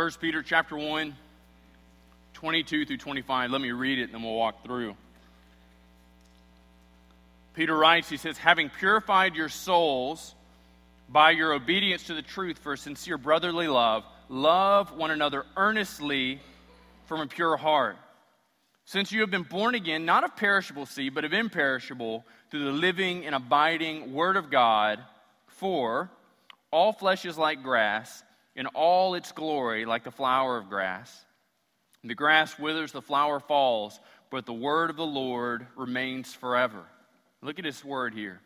1 Peter chapter 1, 22 through 25. Let me read it and then we'll walk through. Peter writes, he says, having purified your souls by your obedience to the truth for sincere brotherly love, love one another earnestly from a pure heart. Since you have been born again, not of perishable seed, but of imperishable, through the living and abiding Word of God, for all flesh is like grass, and all its glory like the flower of grass. The grass withers, the flower falls, but the word of the Lord remains forever. Look at this word here.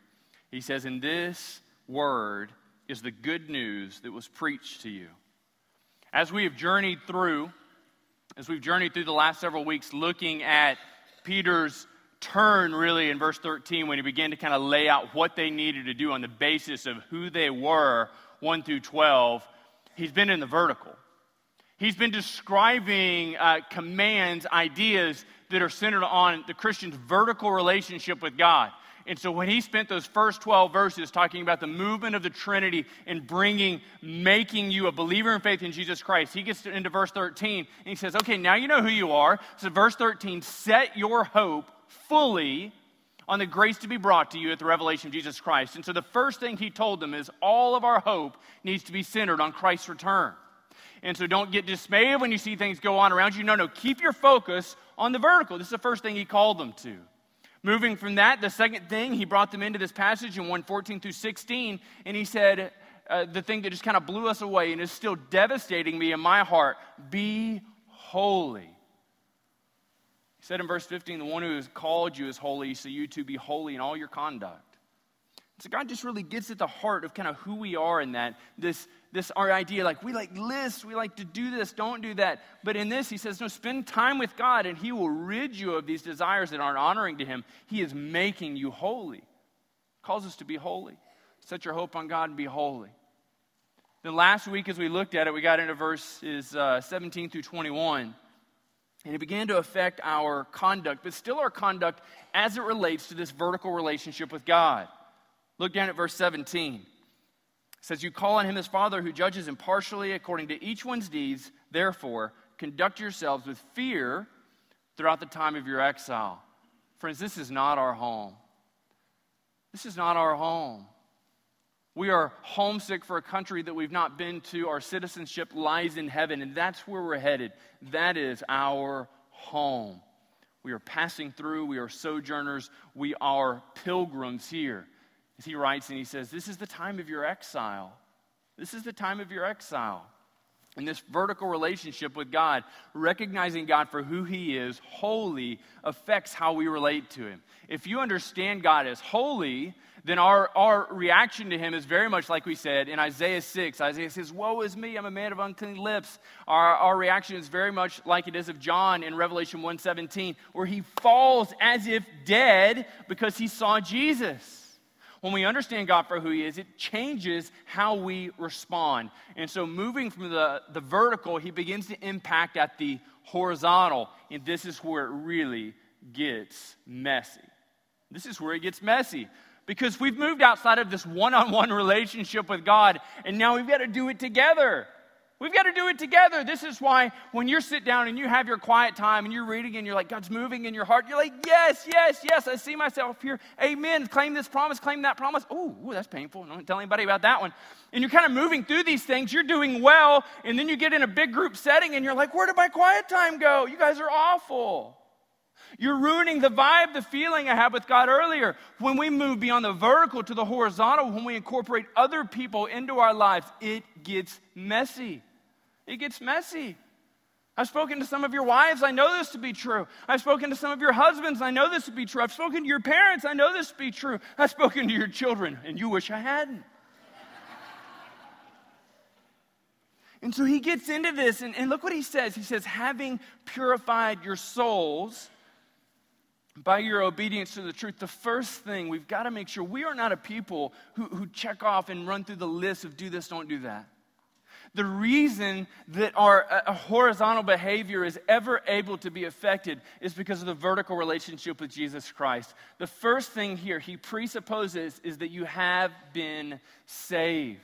He says, In this word is the good news that was preached to you. As we have journeyed through, as we've journeyed through the last several weeks looking at Peter's turn really in verse 13 when he began to kind of lay out what they needed to do on the basis of who they were 1 through 12 he's been in the vertical he's been describing uh, commands ideas that are centered on the christian's vertical relationship with god and so when he spent those first 12 verses talking about the movement of the Trinity and bringing, making you a believer in faith in Jesus Christ, he gets into verse 13 and he says, okay, now you know who you are. So verse 13, set your hope fully on the grace to be brought to you at the revelation of Jesus Christ. And so the first thing he told them is all of our hope needs to be centered on Christ's return. And so don't get dismayed when you see things go on around you. No, no, keep your focus on the vertical. This is the first thing he called them to. Moving from that, the second thing, he brought them into this passage in 114 through 16, and he said, uh, the thing that just kind of blew us away and is still devastating me in my heart be holy. He said in verse 15, the one who has called you is holy, so you too be holy in all your conduct. So God just really gets at the heart of kind of who we are in that. This, this our idea, like we like lists, we like to do this, don't do that. But in this, he says, no, spend time with God, and He will rid you of these desires that aren't honoring to Him. He is making you holy. Calls us to be holy. Set your hope on God and be holy. Then last week, as we looked at it, we got into verses uh, 17 through 21. And it began to affect our conduct, but still our conduct as it relates to this vertical relationship with God. Look down at verse 17. It says, You call on him as Father who judges impartially according to each one's deeds. Therefore, conduct yourselves with fear throughout the time of your exile. Friends, this is not our home. This is not our home. We are homesick for a country that we've not been to. Our citizenship lies in heaven, and that's where we're headed. That is our home. We are passing through, we are sojourners, we are pilgrims here. As he writes and he says, This is the time of your exile. This is the time of your exile. And this vertical relationship with God, recognizing God for who He is, holy, affects how we relate to Him. If you understand God as holy, then our, our reaction to him is very much like we said in Isaiah 6. Isaiah says, Woe is me, I'm a man of unclean lips. Our, our reaction is very much like it is of John in Revelation 1:17, where he falls as if dead because he saw Jesus when we understand God for who He is, it changes how we respond. And so, moving from the, the vertical, He begins to impact at the horizontal. And this is where it really gets messy. This is where it gets messy because we've moved outside of this one on one relationship with God, and now we've got to do it together. We've got to do it together. This is why when you sit down and you have your quiet time and you're reading and you're like, God's moving in your heart, you're like, yes, yes, yes, I see myself here. Amen. Claim this promise, claim that promise. Oh, that's painful. Don't tell anybody about that one. And you're kind of moving through these things. You're doing well. And then you get in a big group setting and you're like, where did my quiet time go? You guys are awful. You're ruining the vibe, the feeling I had with God earlier. When we move beyond the vertical to the horizontal, when we incorporate other people into our lives, it gets messy. It gets messy. I've spoken to some of your wives, I know this to be true. I've spoken to some of your husbands, I know this to be true. I've spoken to your parents, I know this to be true. I've spoken to your children, and you wish I hadn't. and so he gets into this, and, and look what he says. He says, having purified your souls by your obedience to the truth, the first thing we've got to make sure we are not a people who, who check off and run through the list of do this, don't do that. The reason that our uh, horizontal behavior is ever able to be affected is because of the vertical relationship with Jesus Christ. The first thing here he presupposes is that you have been saved.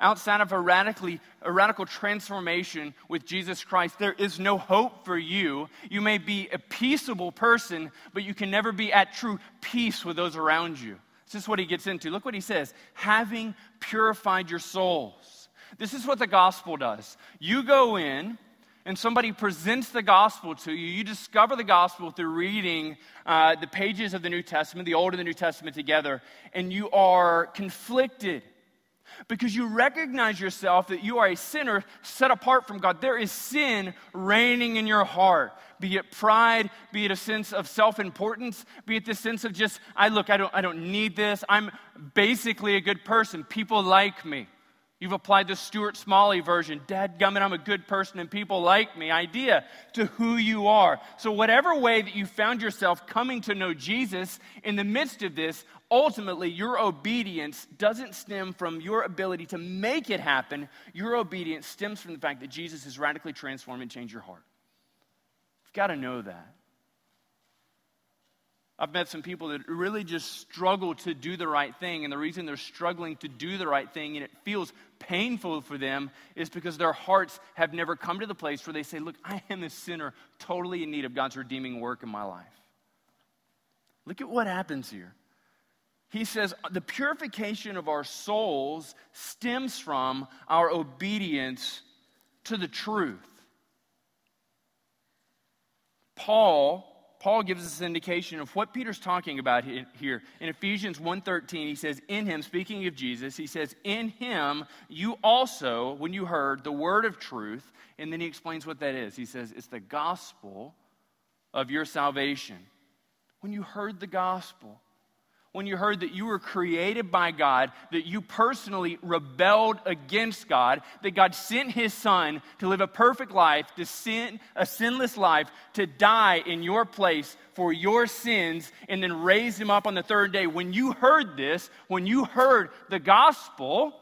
Outside of a, radically, a radical transformation with Jesus Christ, there is no hope for you. You may be a peaceable person, but you can never be at true peace with those around you. This is what he gets into. Look what he says having purified your souls. This is what the gospel does. You go in, and somebody presents the gospel to you, you discover the gospel through reading uh, the pages of the New Testament, the Old and the New Testament together, and you are conflicted because you recognize yourself that you are a sinner set apart from God. There is sin reigning in your heart, be it pride, be it a sense of self importance, be it the sense of just, I look, I don't, I don't need this. I'm basically a good person. People like me. You've applied the Stuart Smalley version, Dad gummit, I'm a good person and people like me idea to who you are. So, whatever way that you found yourself coming to know Jesus in the midst of this, ultimately your obedience doesn't stem from your ability to make it happen. Your obedience stems from the fact that Jesus has radically transformed and changed your heart. You've got to know that. I've met some people that really just struggle to do the right thing. And the reason they're struggling to do the right thing and it feels painful for them is because their hearts have never come to the place where they say, Look, I am a sinner totally in need of God's redeeming work in my life. Look at what happens here. He says, The purification of our souls stems from our obedience to the truth. Paul Paul gives us an indication of what Peter's talking about here. In Ephesians 1:13, he says, "In him, speaking of Jesus, he says, "In him you also, when you heard the word of truth," and then he explains what that is. He says, "It's the gospel of your salvation." When you heard the gospel, when you heard that you were created by God, that you personally rebelled against God, that God sent his son to live a perfect life, to sin a sinless life, to die in your place for your sins, and then raise him up on the third day. When you heard this, when you heard the gospel,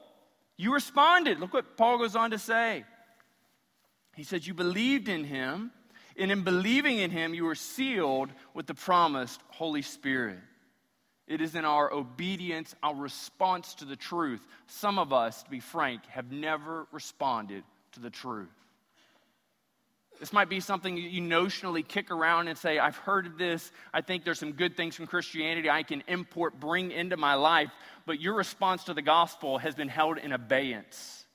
you responded. Look what Paul goes on to say. He says, You believed in him, and in believing in him, you were sealed with the promised Holy Spirit. It is in our obedience, our response to the truth. Some of us, to be frank, have never responded to the truth. This might be something you notionally kick around and say, I've heard of this. I think there's some good things from Christianity I can import, bring into my life. But your response to the gospel has been held in abeyance.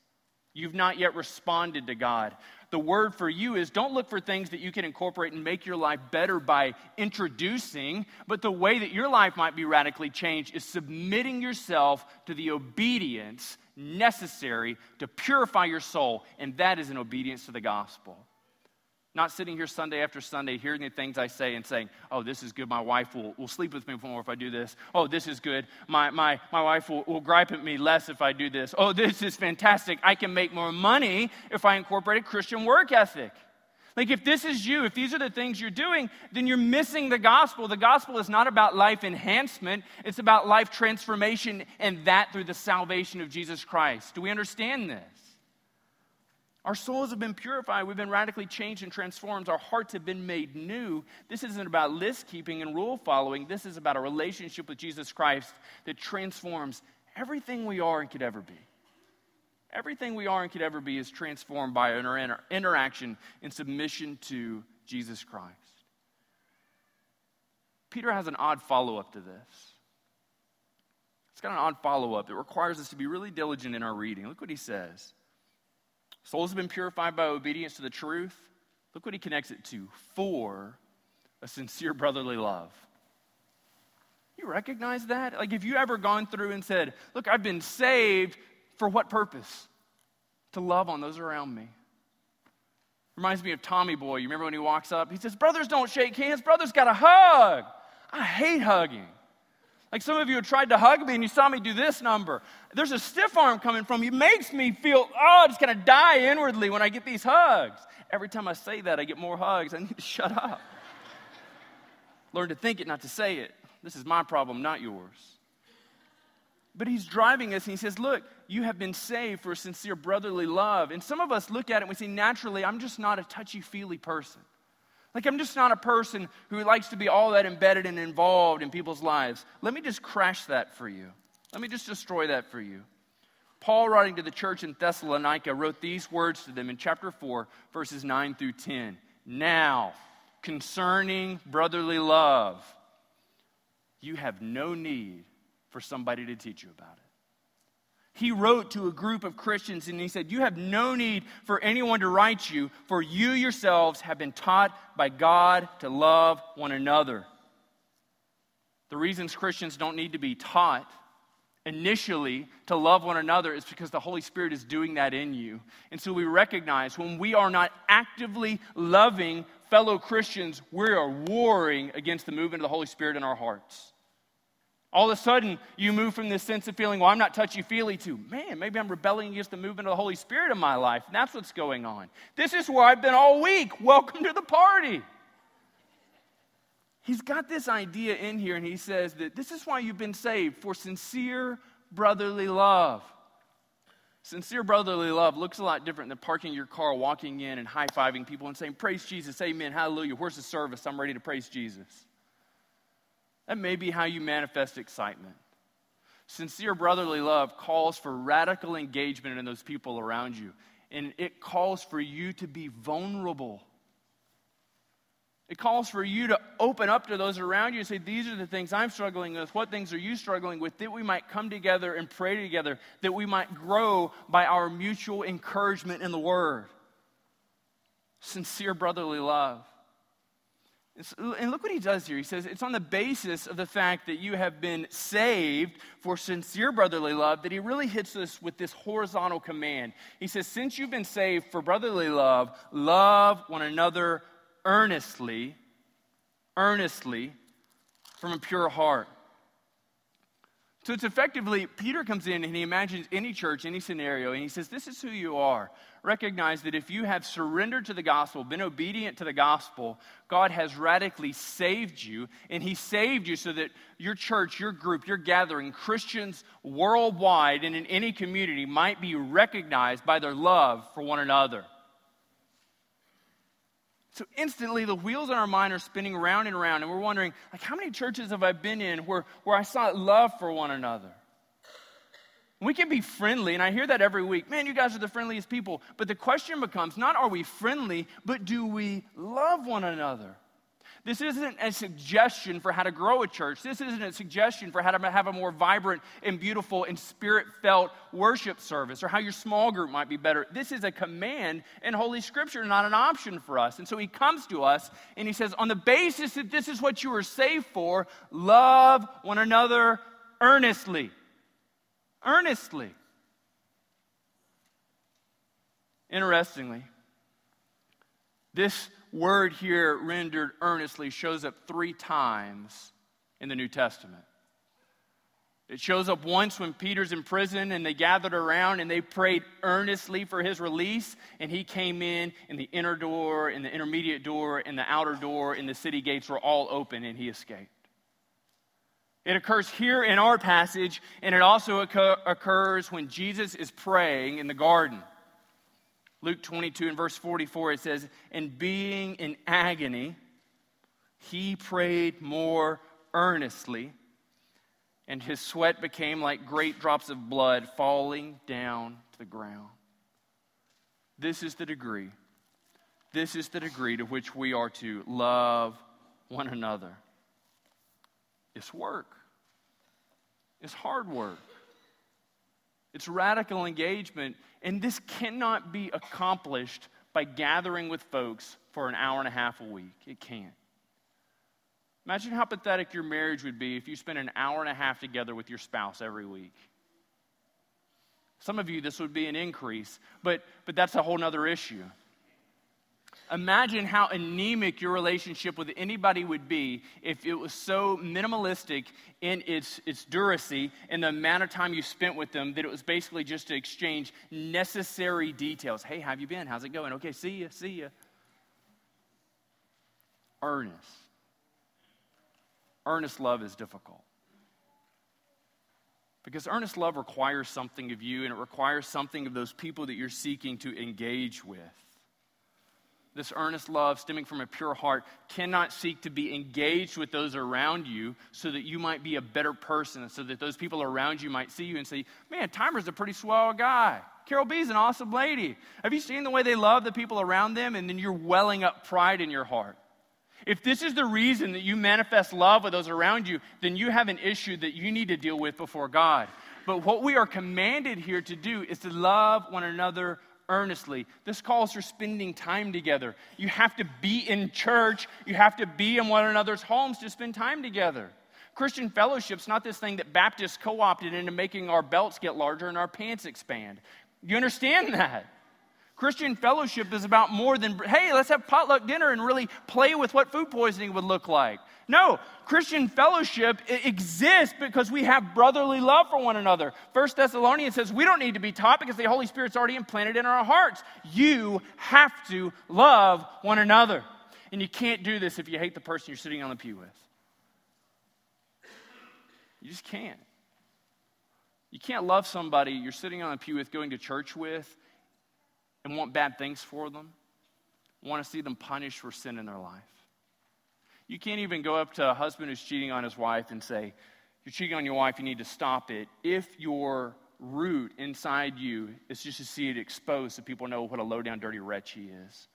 You've not yet responded to God the word for you is don't look for things that you can incorporate and make your life better by introducing, but the way that your life might be radically changed is submitting yourself to the obedience necessary to purify your soul, and that is an obedience to the gospel. Not sitting here Sunday after Sunday hearing the things I say and saying, oh, this is good. My wife will, will sleep with me more if I do this. Oh, this is good. My, my, my wife will, will gripe at me less if I do this. Oh, this is fantastic. I can make more money if I incorporate a Christian work ethic. Like, if this is you, if these are the things you're doing, then you're missing the gospel. The gospel is not about life enhancement, it's about life transformation, and that through the salvation of Jesus Christ. Do we understand this? Our souls have been purified. We've been radically changed and transformed. Our hearts have been made new. This isn't about list keeping and rule following. This is about a relationship with Jesus Christ that transforms everything we are and could ever be. Everything we are and could ever be is transformed by our inter- interaction in submission to Jesus Christ. Peter has an odd follow up to this. It's got an odd follow up. It requires us to be really diligent in our reading. Look what he says. Souls have been purified by obedience to the truth. Look what he connects it to for a sincere brotherly love. You recognize that? Like, have you ever gone through and said, Look, I've been saved for what purpose? To love on those around me. Reminds me of Tommy Boy. You remember when he walks up? He says, Brothers don't shake hands, brothers got a hug. I hate hugging. Like some of you have tried to hug me and you saw me do this number. There's a stiff arm coming from you. It makes me feel, oh, I'm just kind of die inwardly when I get these hugs. Every time I say that, I get more hugs. I need to shut up. Learn to think it, not to say it. This is my problem, not yours. But he's driving us and he says, Look, you have been saved for sincere brotherly love. And some of us look at it and we say, naturally, I'm just not a touchy feely person. Like, I'm just not a person who likes to be all that embedded and involved in people's lives. Let me just crash that for you. Let me just destroy that for you. Paul, writing to the church in Thessalonica, wrote these words to them in chapter 4, verses 9 through 10. Now, concerning brotherly love, you have no need for somebody to teach you about it. He wrote to a group of Christians and he said, You have no need for anyone to write you, for you yourselves have been taught by God to love one another. The reasons Christians don't need to be taught initially to love one another is because the Holy Spirit is doing that in you. And so we recognize when we are not actively loving fellow Christians, we are warring against the movement of the Holy Spirit in our hearts. All of a sudden, you move from this sense of feeling, well, I'm not touchy feely, to, man, maybe I'm rebelling against the movement of the Holy Spirit in my life. And that's what's going on. This is where I've been all week. Welcome to the party he's got this idea in here, and he says that this is why you've been saved for sincere brotherly love. Sincere brotherly love looks a lot different than parking your car, walking in, and high fiving people and saying, Praise Jesus, amen, hallelujah, where's the service? I'm ready to praise Jesus. That may be how you manifest excitement. Sincere brotherly love calls for radical engagement in those people around you, and it calls for you to be vulnerable it calls for you to open up to those around you and say, These are the things I'm struggling with. What things are you struggling with? That we might come together and pray together, that we might grow by our mutual encouragement in the Word. Sincere brotherly love. And look what he does here. He says, It's on the basis of the fact that you have been saved for sincere brotherly love that he really hits us with this horizontal command. He says, Since you've been saved for brotherly love, love one another earnestly, earnestly from a pure heart. So it's effectively, Peter comes in and he imagines any church, any scenario, and he says, This is who you are. Recognize that if you have surrendered to the gospel, been obedient to the gospel, God has radically saved you, and He saved you so that your church, your group, your gathering, Christians worldwide and in any community might be recognized by their love for one another. So instantly, the wheels in our mind are spinning round and round, and we're wondering, like, how many churches have I been in where, where I saw love for one another? We can be friendly, and I hear that every week. Man, you guys are the friendliest people. But the question becomes not are we friendly, but do we love one another? This isn't a suggestion for how to grow a church. This isn't a suggestion for how to have a more vibrant and beautiful and spirit felt worship service or how your small group might be better. This is a command in Holy Scripture, not an option for us. And so he comes to us and he says, on the basis that this is what you were saved for, love one another earnestly. Earnestly. Interestingly, this word here, rendered earnestly, shows up three times in the New Testament. It shows up once when Peter's in prison and they gathered around and they prayed earnestly for his release. And he came in, and the inner door, and the intermediate door, and the outer door, and the city gates were all open, and he escaped. It occurs here in our passage, and it also occur- occurs when Jesus is praying in the garden. Luke 22 and verse 44, it says, And being in agony, he prayed more earnestly, and his sweat became like great drops of blood falling down to the ground. This is the degree. This is the degree to which we are to love one another. It's work. It's hard work. It's radical engagement. And this cannot be accomplished by gathering with folks for an hour and a half a week. It can't. Imagine how pathetic your marriage would be if you spent an hour and a half together with your spouse every week. Some of you, this would be an increase, but, but that's a whole other issue. Imagine how anemic your relationship with anybody would be if it was so minimalistic in its, its duracy and the amount of time you spent with them that it was basically just to exchange necessary details. Hey, how have you been? How's it going? Okay, see you, see you. Earnest. Earnest love is difficult. Because earnest love requires something of you and it requires something of those people that you're seeking to engage with. This earnest love stemming from a pure heart, cannot seek to be engaged with those around you so that you might be a better person, so that those people around you might see you and say, Man, Timer's a pretty swell guy. Carol B's an awesome lady. Have you seen the way they love the people around them? And then you're welling up pride in your heart. If this is the reason that you manifest love with those around you, then you have an issue that you need to deal with before God. But what we are commanded here to do is to love one another earnestly. This calls for spending time together. You have to be in church, you have to be in one another's homes to spend time together. Christian fellowship's not this thing that Baptists co opted into making our belts get larger and our pants expand. You understand that? Christian fellowship is about more than, hey, let's have potluck dinner and really play with what food poisoning would look like. No, Christian fellowship exists because we have brotherly love for one another. First Thessalonians says we don't need to be taught because the Holy Spirit's already implanted in our hearts. You have to love one another. And you can't do this if you hate the person you're sitting on the pew with. You just can't. You can't love somebody you're sitting on the pew with, going to church with, and want bad things for them, want to see them punished for sin in their life. You can't even go up to a husband who's cheating on his wife and say, You're cheating on your wife, you need to stop it. If your root inside you is just to see it exposed so people know what a low down, dirty wretch he is.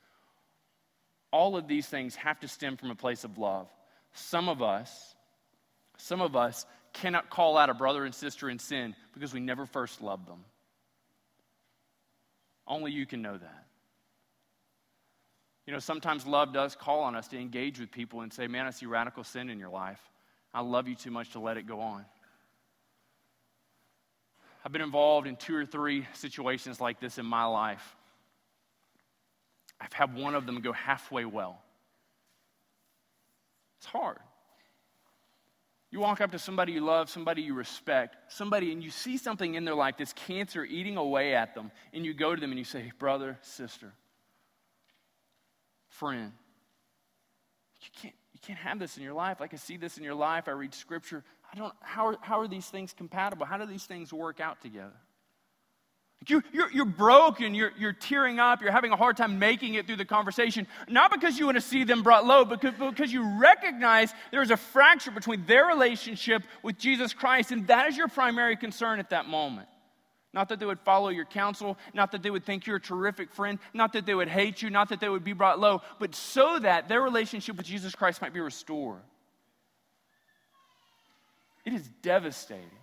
All of these things have to stem from a place of love. Some of us, some of us cannot call out a brother and sister in sin because we never first loved them. Only you can know that. You know, sometimes love does call on us to engage with people and say, Man, I see radical sin in your life. I love you too much to let it go on. I've been involved in two or three situations like this in my life. I've had one of them go halfway well. It's hard. You walk up to somebody you love, somebody you respect, somebody, and you see something in their life, this cancer eating away at them, and you go to them and you say, Brother, sister, friend, you can't, you can't have this in your life. I can see this in your life. I read scripture. I don't, how are, how are these things compatible? How do these things work out together? You, you're, you're broken, you're, you're tearing up, you're having a hard time making it through the conversation, not because you want to see them brought low, but because, because you recognize there's a fracture between their relationship with Jesus Christ, and that is your primary concern at that moment. Not that they would follow your counsel, not that they would think you're a terrific friend, not that they would hate you, not that they would be brought low, but so that their relationship with Jesus Christ might be restored. It is devastating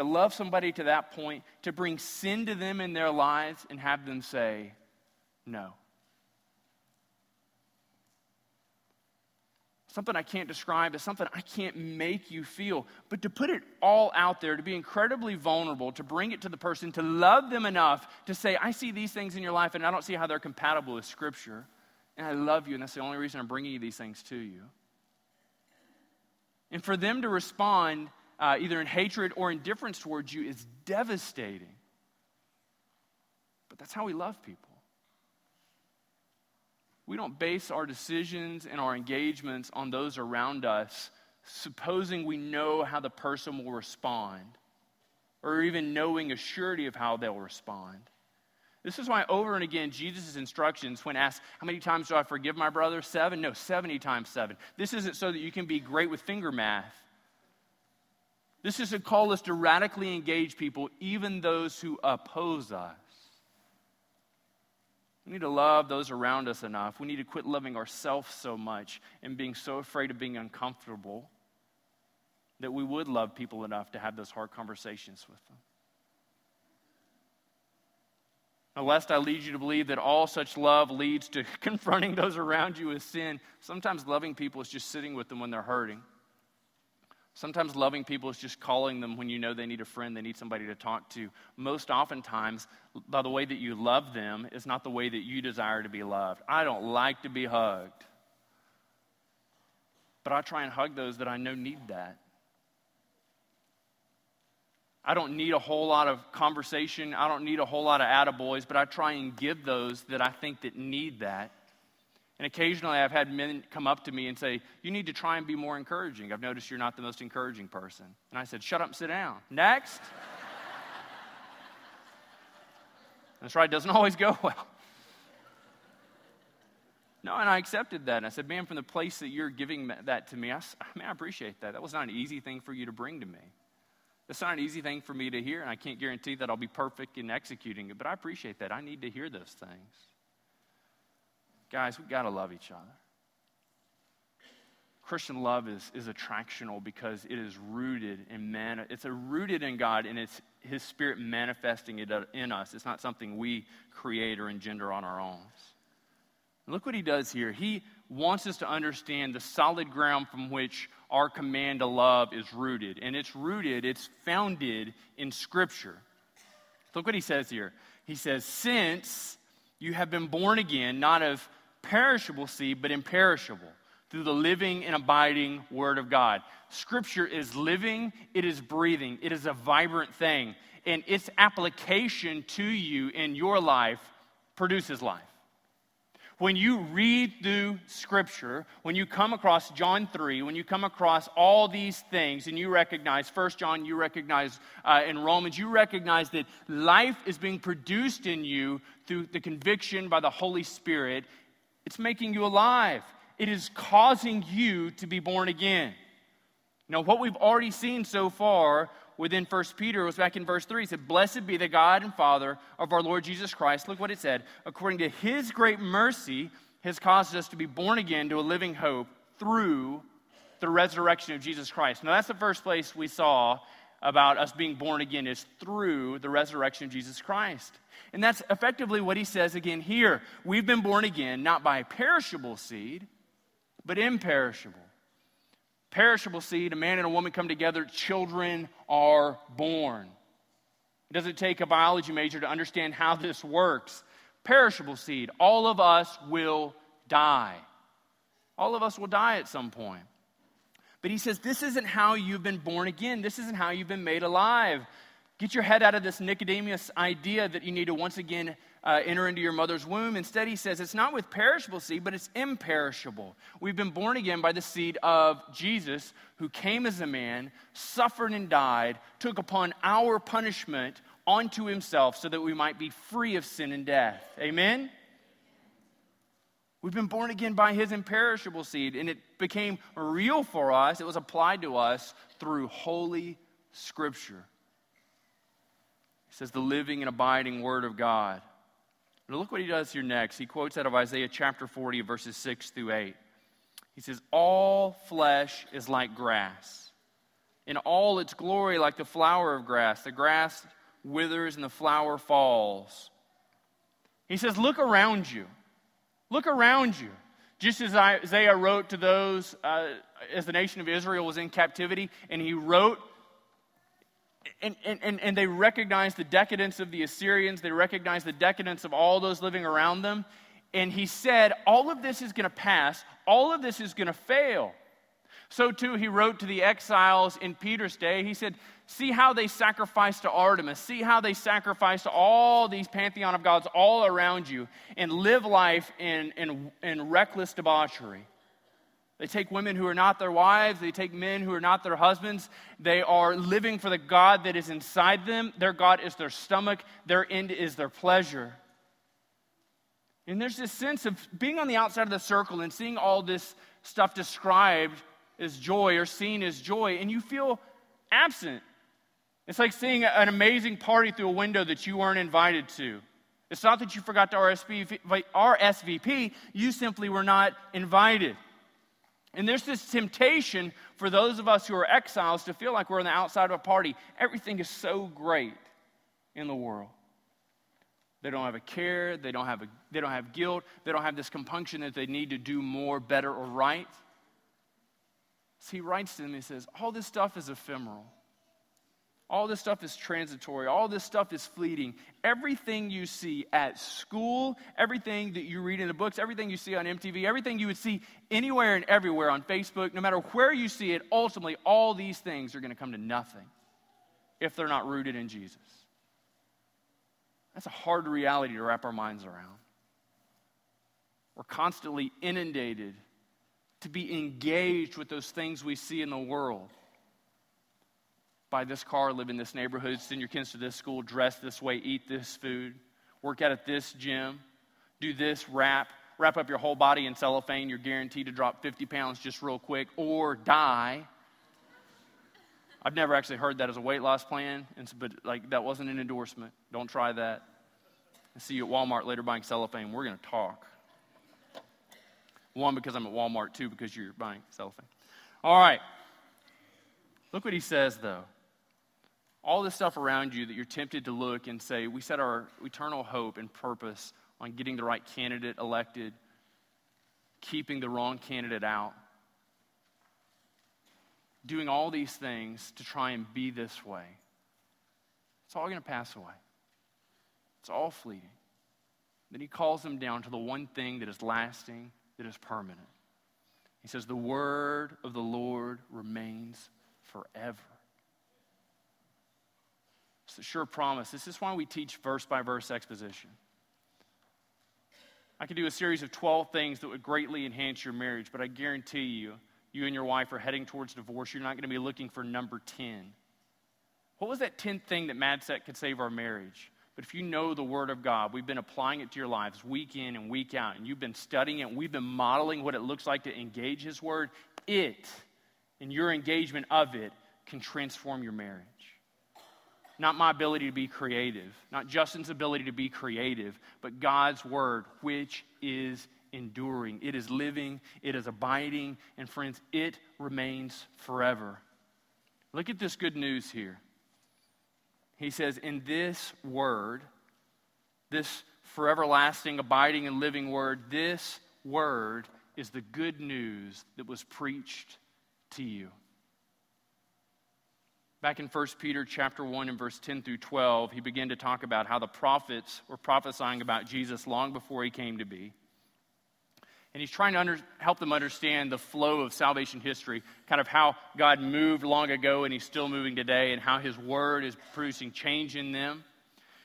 to love somebody to that point, to bring sin to them in their lives and have them say, no. Something I can't describe, is something I can't make you feel. But to put it all out there, to be incredibly vulnerable, to bring it to the person, to love them enough to say, I see these things in your life and I don't see how they're compatible with Scripture. And I love you, and that's the only reason I'm bringing you these things to you. And for them to respond uh, either in hatred or indifference towards you is devastating. But that's how we love people. We don't base our decisions and our engagements on those around us, supposing we know how the person will respond, or even knowing a surety of how they'll respond. This is why, over and again, Jesus' instructions, when asked, How many times do I forgive my brother? Seven? No, 70 times seven. This isn't so that you can be great with finger math. This is a call us to radically engage people, even those who oppose us. We need to love those around us enough. We need to quit loving ourselves so much and being so afraid of being uncomfortable that we would love people enough to have those hard conversations with them. Now, lest I lead you to believe that all such love leads to confronting those around you with sin, sometimes loving people is just sitting with them when they're hurting. Sometimes loving people is just calling them when you know they need a friend, they need somebody to talk to. Most oftentimes, by the way that you love them is not the way that you desire to be loved. I don't like to be hugged. But I try and hug those that I know need that. I don't need a whole lot of conversation. I don't need a whole lot of attaboys, but I try and give those that I think that need that. And occasionally I've had men come up to me and say, You need to try and be more encouraging. I've noticed you're not the most encouraging person. And I said, Shut up and sit down. Next. That's right, it doesn't always go well. No, and I accepted that. And I said, Man, from the place that you're giving that to me, I, I mean, I appreciate that. That was not an easy thing for you to bring to me. That's not an easy thing for me to hear, and I can't guarantee that I'll be perfect in executing it, but I appreciate that. I need to hear those things. Guys, we've got to love each other. Christian love is, is attractional because it is rooted in man. It's rooted in God and it's His Spirit manifesting it uh, in us. It's not something we create or engender on our own. Look what He does here. He wants us to understand the solid ground from which our command to love is rooted. And it's rooted, it's founded in Scripture. Look what He says here. He says, Since you have been born again, not of perishable seed, but imperishable through the living and abiding Word of God. Scripture is living, it is breathing, it is a vibrant thing, and its application to you in your life produces life. When you read through Scripture, when you come across John 3, when you come across all these things, and you recognize, First John, you recognize uh, in Romans, you recognize that life is being produced in you through the conviction by the Holy Spirit. It's making you alive it is causing you to be born again. Now, what we've already seen so far within 1 Peter was back in verse 3. It said, Blessed be the God and Father of our Lord Jesus Christ. Look what it said. According to his great mercy, has caused us to be born again to a living hope through the resurrection of Jesus Christ. Now, that's the first place we saw about us being born again is through the resurrection of Jesus Christ. And that's effectively what he says again here. We've been born again not by perishable seed, but imperishable. Perishable seed, a man and a woman come together, children are born. It doesn't take a biology major to understand how this works. Perishable seed, all of us will die. All of us will die at some point. But he says, This isn't how you've been born again. This isn't how you've been made alive. Get your head out of this Nicodemus idea that you need to once again uh, enter into your mother's womb. Instead, he says it's not with perishable seed, but it's imperishable. We've been born again by the seed of Jesus, who came as a man, suffered and died, took upon our punishment onto himself so that we might be free of sin and death. Amen? We've been born again by his imperishable seed, and it became real for us. It was applied to us through Holy Scripture. He says, the living and abiding Word of God. But look what he does here next. He quotes out of Isaiah chapter 40, verses 6 through 8. He says, All flesh is like grass, in all its glory, like the flower of grass. The grass withers and the flower falls. He says, Look around you. Look around you. Just as Isaiah wrote to those uh, as the nation of Israel was in captivity, and he wrote and, and, and they recognized the decadence of the Assyrians. They recognized the decadence of all those living around them. And he said, All of this is going to pass, all of this is going to fail. So, too, he wrote to the exiles in Peter's day. He said, See how they sacrifice to Artemis. See how they sacrifice to all these pantheon of gods all around you and live life in, in, in reckless debauchery. They take women who are not their wives. They take men who are not their husbands. They are living for the God that is inside them. Their God is their stomach. Their end is their pleasure. And there's this sense of being on the outside of the circle and seeing all this stuff described as joy or seen as joy, and you feel absent. It's like seeing an amazing party through a window that you weren't invited to. It's not that you forgot to RSVP, you simply were not invited. And there's this temptation for those of us who are exiles to feel like we're on the outside of a party. Everything is so great in the world. They don't have a care, they don't have, a, they don't have guilt, they don't have this compunction that they need to do more, better, or right. So he writes to them, he says, All this stuff is ephemeral. All this stuff is transitory. All this stuff is fleeting. Everything you see at school, everything that you read in the books, everything you see on MTV, everything you would see anywhere and everywhere on Facebook, no matter where you see it, ultimately, all these things are going to come to nothing if they're not rooted in Jesus. That's a hard reality to wrap our minds around. We're constantly inundated to be engaged with those things we see in the world buy this car, live in this neighborhood, send your kids to this school, dress this way, eat this food, work out at this gym, do this, wrap, wrap up your whole body in cellophane, you're guaranteed to drop 50 pounds just real quick or die. I've never actually heard that as a weight loss plan, but like that wasn't an endorsement. Don't try that. I see you at Walmart later buying cellophane. We're going to talk. One, because I'm at Walmart. Two, because you're buying cellophane. All right. Look what he says, though. All this stuff around you that you're tempted to look and say, we set our eternal hope and purpose on getting the right candidate elected, keeping the wrong candidate out, doing all these things to try and be this way. It's all going to pass away. It's all fleeting. Then he calls them down to the one thing that is lasting, that is permanent. He says, The word of the Lord remains forever. It's a sure promise. This is why we teach verse by verse exposition. I could do a series of 12 things that would greatly enhance your marriage, but I guarantee you, you and your wife are heading towards divorce. You're not going to be looking for number 10. What was that 10th thing that Madset could save our marriage? But if you know the Word of God, we've been applying it to your lives week in and week out, and you've been studying it, we've been modeling what it looks like to engage His Word, it and your engagement of it can transform your marriage. Not my ability to be creative, not Justin's ability to be creative, but God's Word, which is enduring. It is living, it is abiding, and friends, it remains forever. Look at this good news here. He says, In this word, this forever lasting, abiding, and living word, this word is the good news that was preached to you. Back in 1 Peter chapter 1 and verse 10 through 12, he began to talk about how the prophets were prophesying about Jesus long before he came to be. And he's trying to under, help them understand the flow of salvation history, kind of how God moved long ago and he's still moving today, and how his word is producing change in them.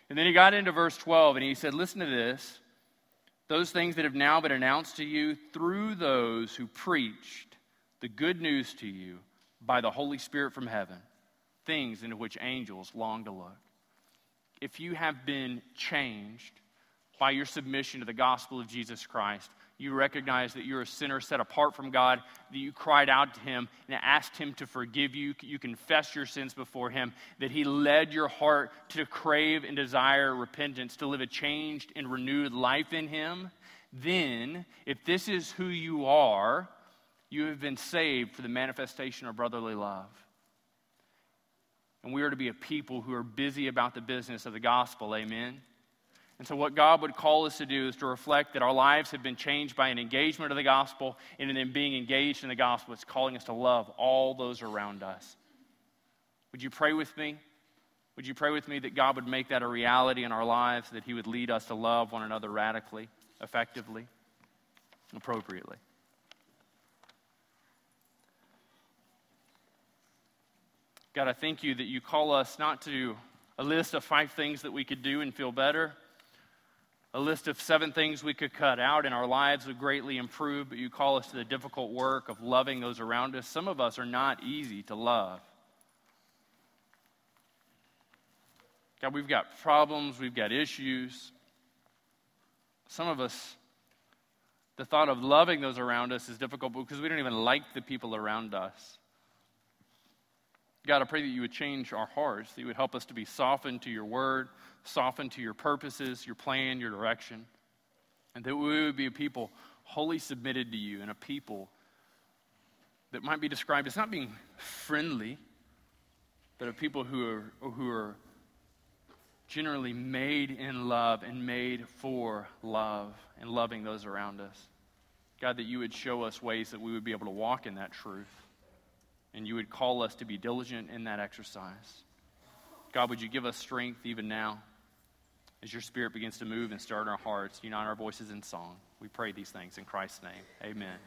And then he got into verse 12 and he said, Listen to this. Those things that have now been announced to you through those who preached the good news to you by the Holy Spirit from heaven, things into which angels long to look. If you have been changed by your submission to the gospel of Jesus Christ, you recognize that you're a sinner set apart from God, that you cried out to Him and asked Him to forgive you. You confess your sins before Him, that He led your heart to crave and desire repentance, to live a changed and renewed life in Him. Then, if this is who you are, you have been saved for the manifestation of brotherly love. And we are to be a people who are busy about the business of the gospel. Amen. And so, what God would call us to do is to reflect that our lives have been changed by an engagement of the gospel, and in being engaged in the gospel, it's calling us to love all those around us. Would you pray with me? Would you pray with me that God would make that a reality in our lives, that He would lead us to love one another radically, effectively, appropriately? God, I thank you that you call us not to a list of five things that we could do and feel better a list of seven things we could cut out and our lives would greatly improve, but you call us to the difficult work of loving those around us. Some of us are not easy to love. God, we've got problems, we've got issues. Some of us, the thought of loving those around us is difficult because we don't even like the people around us. God, I pray that you would change our hearts, that you would help us to be softened to your word, softened to your purposes, your plan, your direction, and that we would be a people wholly submitted to you and a people that might be described as not being friendly, but a people who are, who are generally made in love and made for love and loving those around us. God, that you would show us ways that we would be able to walk in that truth and you would call us to be diligent in that exercise. God, would you give us strength even now as your spirit begins to move and stir in our hearts, unite our voices in song? We pray these things in Christ's name. Amen.